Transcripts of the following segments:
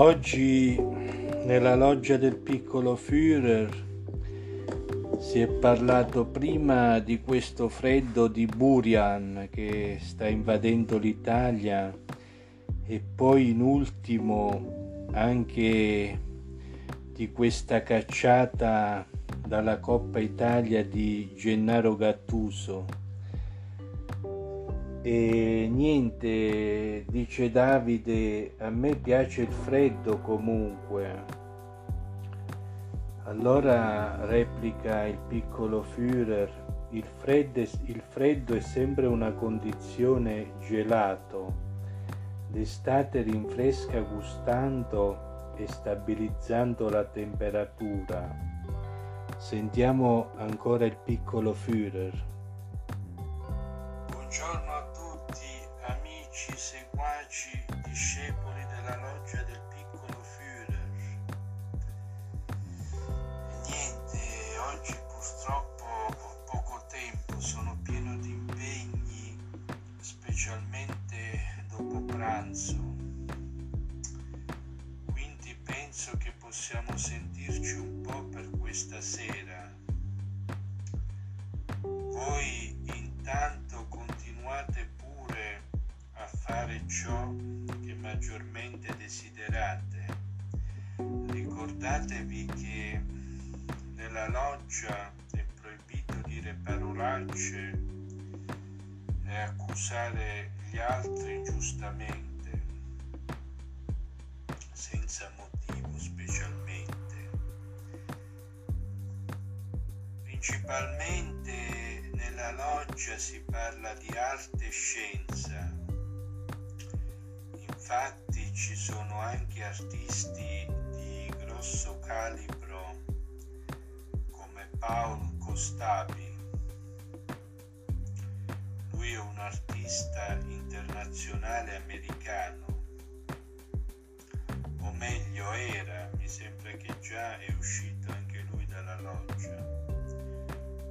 Oggi nella loggia del piccolo Führer si è parlato prima di questo freddo di Burian che sta invadendo l'Italia e poi in ultimo anche di questa cacciata dalla Coppa Italia di Gennaro Gattuso e niente, dice Davide, a me piace il freddo comunque. Allora replica il piccolo Führer, il freddo, il freddo è sempre una condizione gelato. L'estate rinfresca gustando e stabilizzando la temperatura. Sentiamo ancora il piccolo Führer. Buongiorno amici, seguaci, discepoli della loggia del piccolo Führer. Niente, oggi purtroppo ho poco tempo, sono pieno di impegni, specialmente dopo pranzo. Quindi penso che possiamo sentirci un po' per questa sera. Voi intanto fare ciò che maggiormente desiderate. Ricordatevi che nella loggia è proibito dire parolacce e accusare gli altri ingiustamente, senza motivo specialmente. Principalmente nella loggia si parla di arte e scienza Infatti ci sono anche artisti di grosso calibro come Paul Costabi. Lui è un artista internazionale americano, o meglio era, mi sembra che già è uscito anche lui dalla loggia.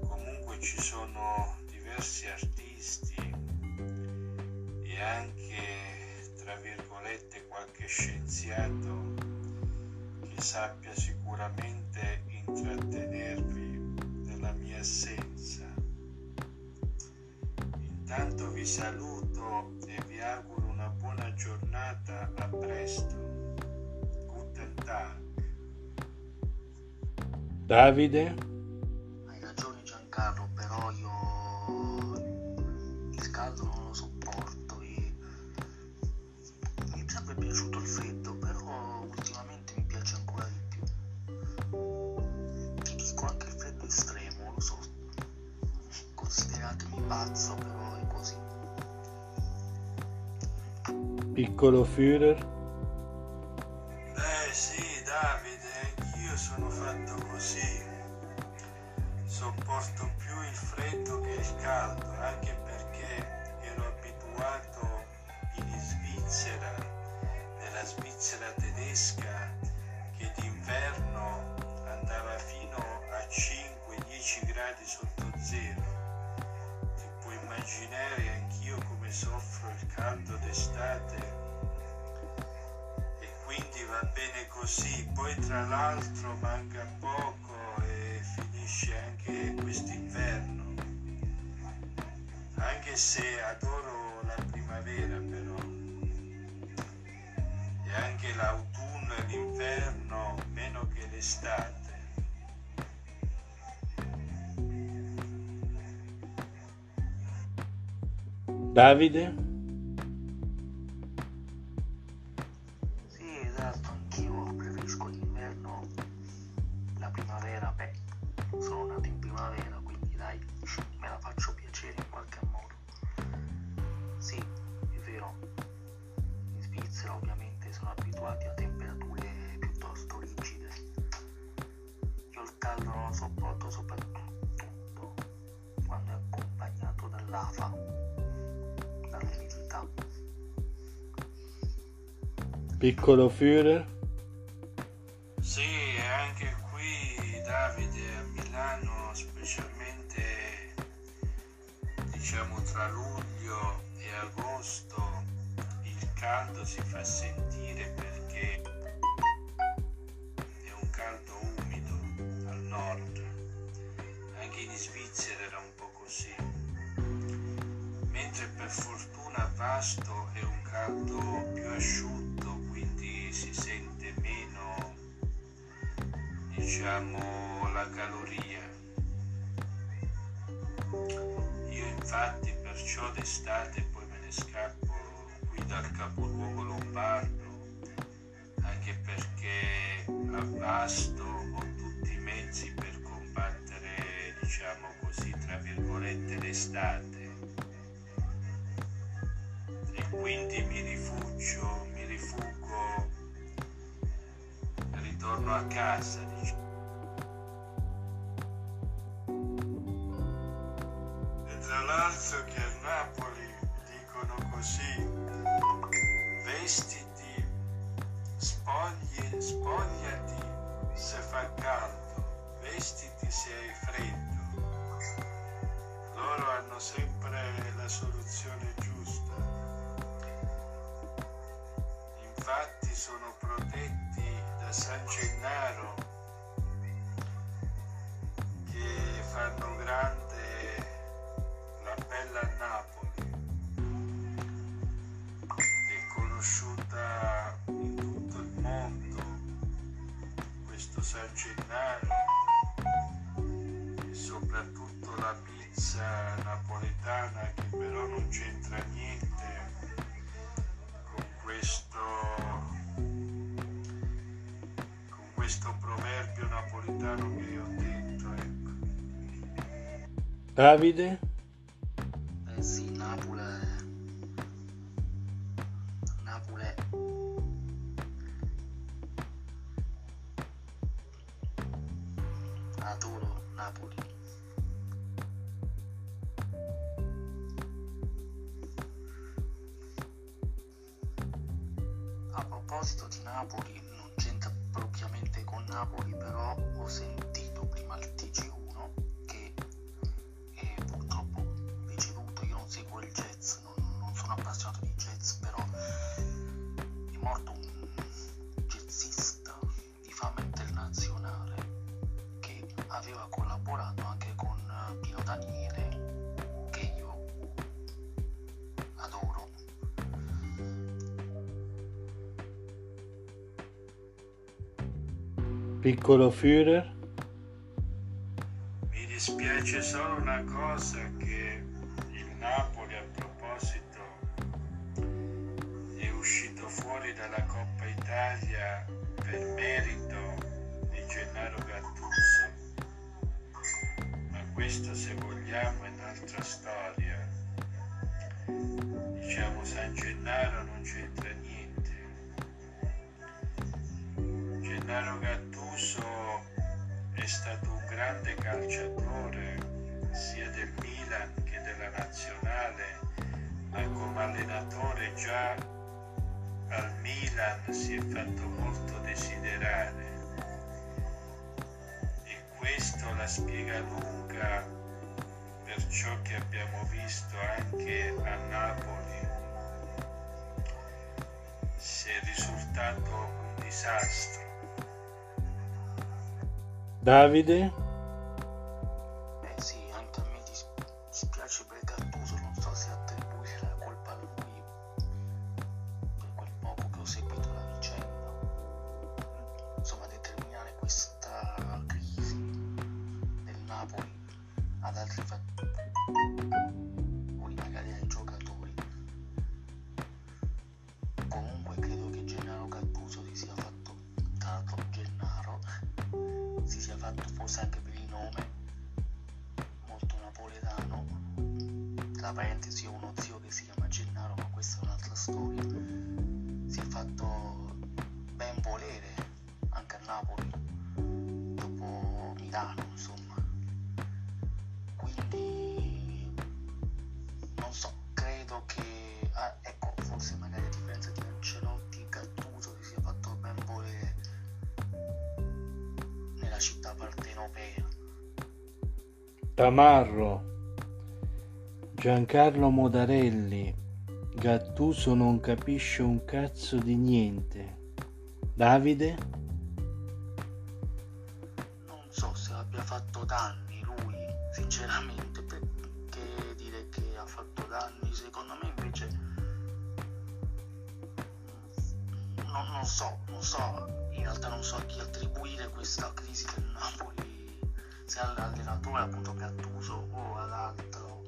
Comunque ci sono diversi artisti e anche qualche scienziato che sappia sicuramente intrattenervi nella mia assenza. Intanto vi saluto e vi auguro una buona giornata, a presto. Guten Tag. Davide? Piccolo Führer? Eh sì, Davide, anch'io sono fatto così. Sopporto più il freddo che il caldo, anche perché ero abituato in Svizzera la Svizzera tedesca che d'inverno andava fino a 5-10 gradi sotto zero. Ti puoi immaginare anch'io come soffro caldo d'estate e quindi va bene così. Poi tra l'altro manca poco e finisce anche quest'inverno. Anche se adoro la primavera però e anche l'autunno e l'inverno meno che l'estate. Davide? lava dalla vita. Piccolo Führer? Sì, anche qui Davide a Milano, specialmente diciamo tra luglio e agosto, il caldo si fa sentire perché è un caldo umido al nord. Anche in Svizzera era un po' così. Vasto è un caldo più asciutto, quindi si sente meno, diciamo, la caloria. Io infatti perciò d'estate poi me ne scappo qui dal capoluogo lombardo, anche perché a Vasto ho tutti i mezzi per combattere, diciamo così, tra virgolette, l'estate. Quindi mi rifugio, mi rifugo, ritorno a casa, diciamo. E tra l'altro che a Napoli dicono così, vestiti, spogli, spogliati se fa caldo, vestiti se hai freddo. Loro hanno sempre la soluzione giusta. San Gennaro che fanno grande la bella Napoli. È conosciuta in tutto il mondo questo San Gennaro e soprattutto la pizza napoletana che però non c'entra niente con questo questo proverbio napoletano che io ho detto ecco. Davide? Eh sì, Napoli. Napoli. Adoro Napoli. A proposito di Napoli, Napoli, però ho sentito prima il TG1 Piccolo Führer? Mi dispiace solo una cosa che il Napoli a proposito è uscito fuori dalla Coppa Italia per merito di Gennaro Gattuso. Ma questo se vogliamo è un'altra storia. Diciamo San Gennaro non c'entra niente. Gennaro Gattuso stato un grande calciatore sia del Milan che della nazionale, ma come allenatore già al Milan si è fatto molto desiderare e questo la spiega lunga per ciò che abbiamo visto anche a Napoli. Se è risultato un disastro. Davide? Fatto forse anche per il nome molto napoletano. Tra parentesi ho uno zio che si chiama Gennaro, ma questa è un'altra storia. Si è fatto ben volere anche a Napoli, dopo Milano, partenopea. Tamarro? Giancarlo Modarelli? Gattuso non capisce un cazzo di niente. Davide? Non so se abbia fatto danni lui, sinceramente perché dire che ha fatto danni secondo me invece non, non so non so in realtà non so a chi attribuire questa crisi del Napoli se all'allenatore appunto Gattuso o ad altro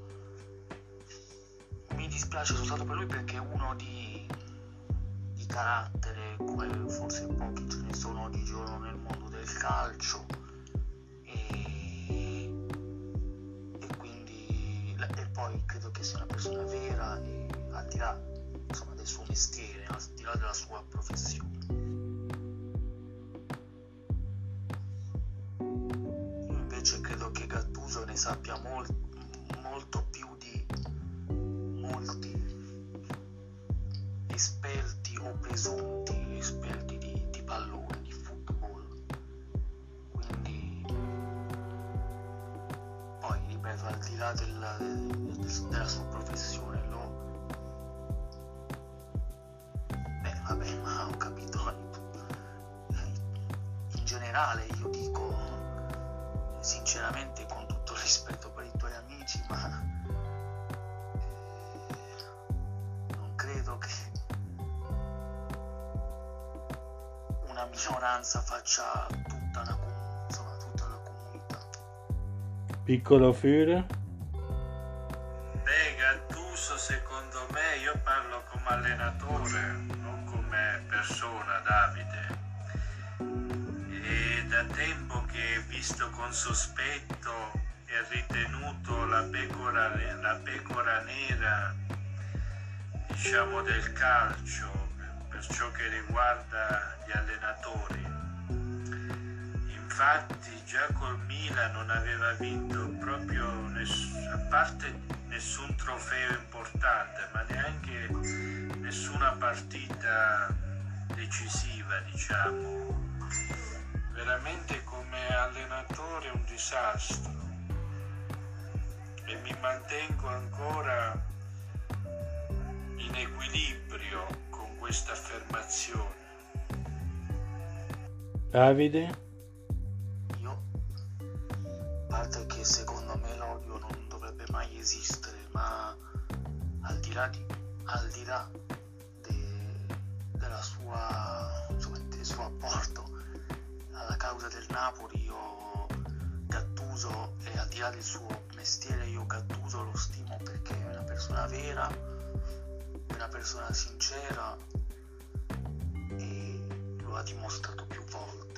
mi dispiace soltanto per lui perché è uno di, di carattere come forse pochi ce ne sono oggigiorno nel mondo del calcio poi credo che sia una persona vera e al di là insomma, del suo mestiere, al di là della sua professione. Ne sappia molt, molto più di molti esperti o presunti esperti di, di pallone, di football. Quindi poi ripeto, al di là del, della sua professione lo beh vabbè ma ho capito in generale io dico sinceramente rispetto per i tuoi amici ma eh, non credo che una minoranza faccia tutta una, insomma, tutta una comunità piccolo Führer secondo me io parlo come allenatore, non come persona, Davide. E da tempo che visto con sospetto e ritenuto la pecora, la pecora nera, diciamo, del calcio per ciò che riguarda gli allenatori. Infatti già col Milan non aveva vinto proprio nessuno, a parte nessun trofeo importante, ma neanche nessuna partita decisiva, diciamo. Veramente come allenatore un disastro e mi mantengo ancora in equilibrio con questa affermazione. Davide? Io, a parte che secondo me l'odio non dovrebbe mai esistere ma al di là, di, al di là de, della sua, insomma, del suo apporto alla causa del Napoli, io Gattuso e al di là del suo mestiere io Gattuso lo stimo perché è una persona vera, una persona sincera e lo ha dimostrato più volte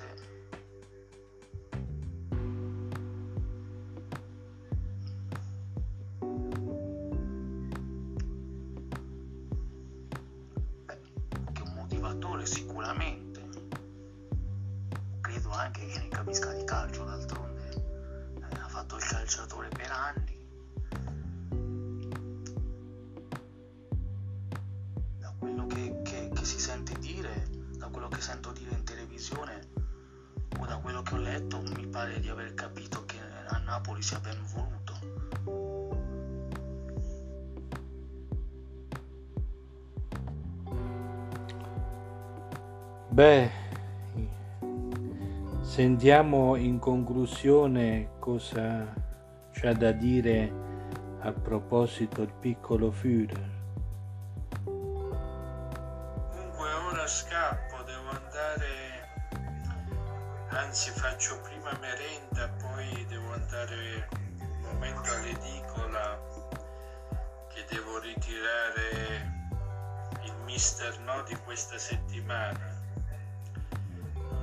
pare di aver capito che a Napoli sia ben voluto. Beh, sentiamo in conclusione cosa c'ha da dire a proposito il piccolo Führer. Anzi faccio prima merenda, poi devo andare un momento all'edicola che devo ritirare il mister no di questa settimana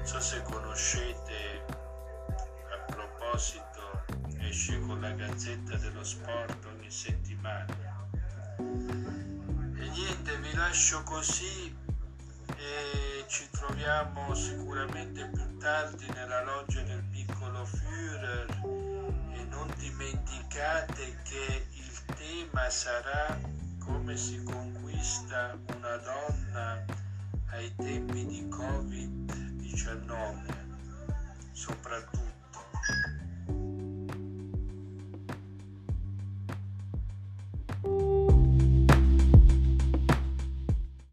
non so se conoscete, a proposito, esce con la Gazzetta dello Sport ogni settimana. E niente, vi lascio così e ci troviamo sicuramente più tardi nella loggia del piccolo Führer. E non dimenticate che il tema sarà come si conquista una donna ai tempi di Covid 19 soprattutto